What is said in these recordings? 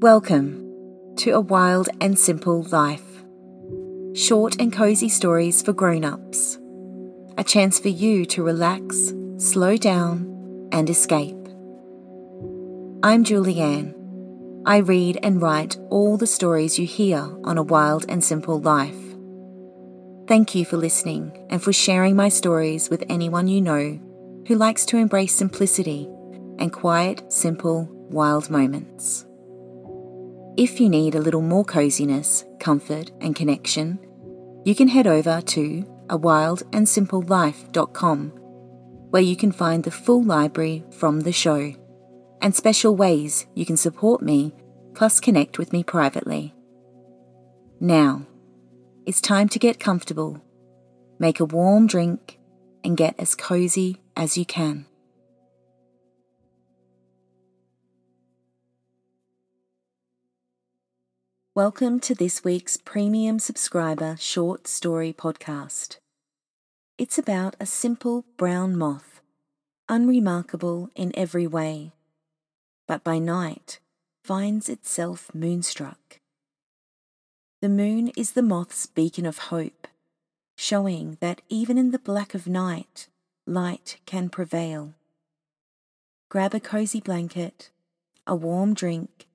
Welcome to A Wild and Simple Life. Short and cozy stories for grown ups. A chance for you to relax, slow down, and escape. I'm Julianne. I read and write all the stories you hear on A Wild and Simple Life. Thank you for listening and for sharing my stories with anyone you know who likes to embrace simplicity and quiet, simple, wild moments. If you need a little more coziness, comfort, and connection, you can head over to awildandsimplelife.com, where you can find the full library from the show and special ways you can support me plus connect with me privately. Now, it's time to get comfortable, make a warm drink, and get as cozy as you can. Welcome to this week's premium subscriber short story podcast. It's about a simple brown moth, unremarkable in every way, but by night finds itself moonstruck. The moon is the moth's beacon of hope, showing that even in the black of night, light can prevail. Grab a cozy blanket, a warm drink,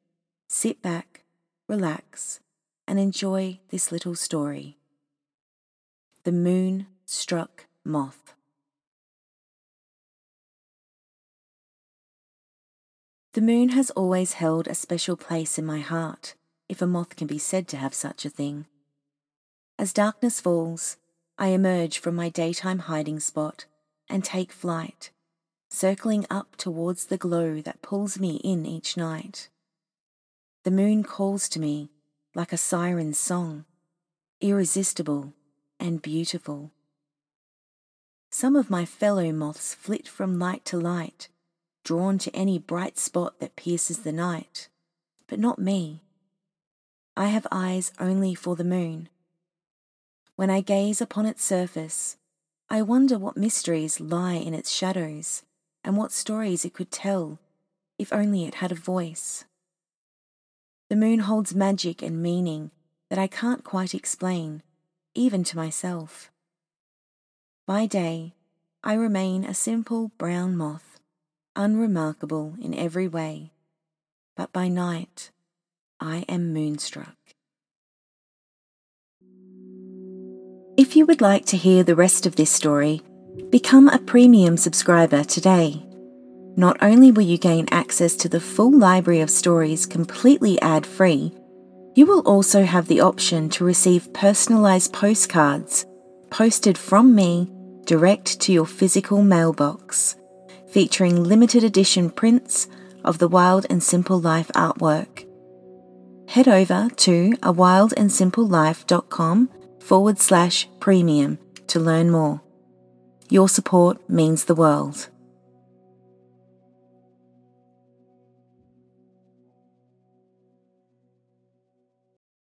sit back relax, and enjoy this little story. The Moon Struck Moth. The moon has always held a special place in my heart, if a moth can be said to have such a thing. As darkness falls, I emerge from my daytime hiding spot and take flight, circling up towards the glow that pulls me in each night. The moon calls to me like a siren's song, irresistible and beautiful. Some of my fellow moths flit from light to light, drawn to any bright spot that pierces the night, but not me. I have eyes only for the moon. When I gaze upon its surface, I wonder what mysteries lie in its shadows and what stories it could tell if only it had a voice. The moon holds magic and meaning that I can't quite explain, even to myself. By day, I remain a simple brown moth, unremarkable in every way, but by night, I am moonstruck. If you would like to hear the rest of this story, become a premium subscriber today. Not only will you gain access to the full library of stories completely ad free, you will also have the option to receive personalised postcards posted from me direct to your physical mailbox, featuring limited edition prints of the Wild and Simple Life artwork. Head over to awildandsimplelife.com forward slash premium to learn more. Your support means the world.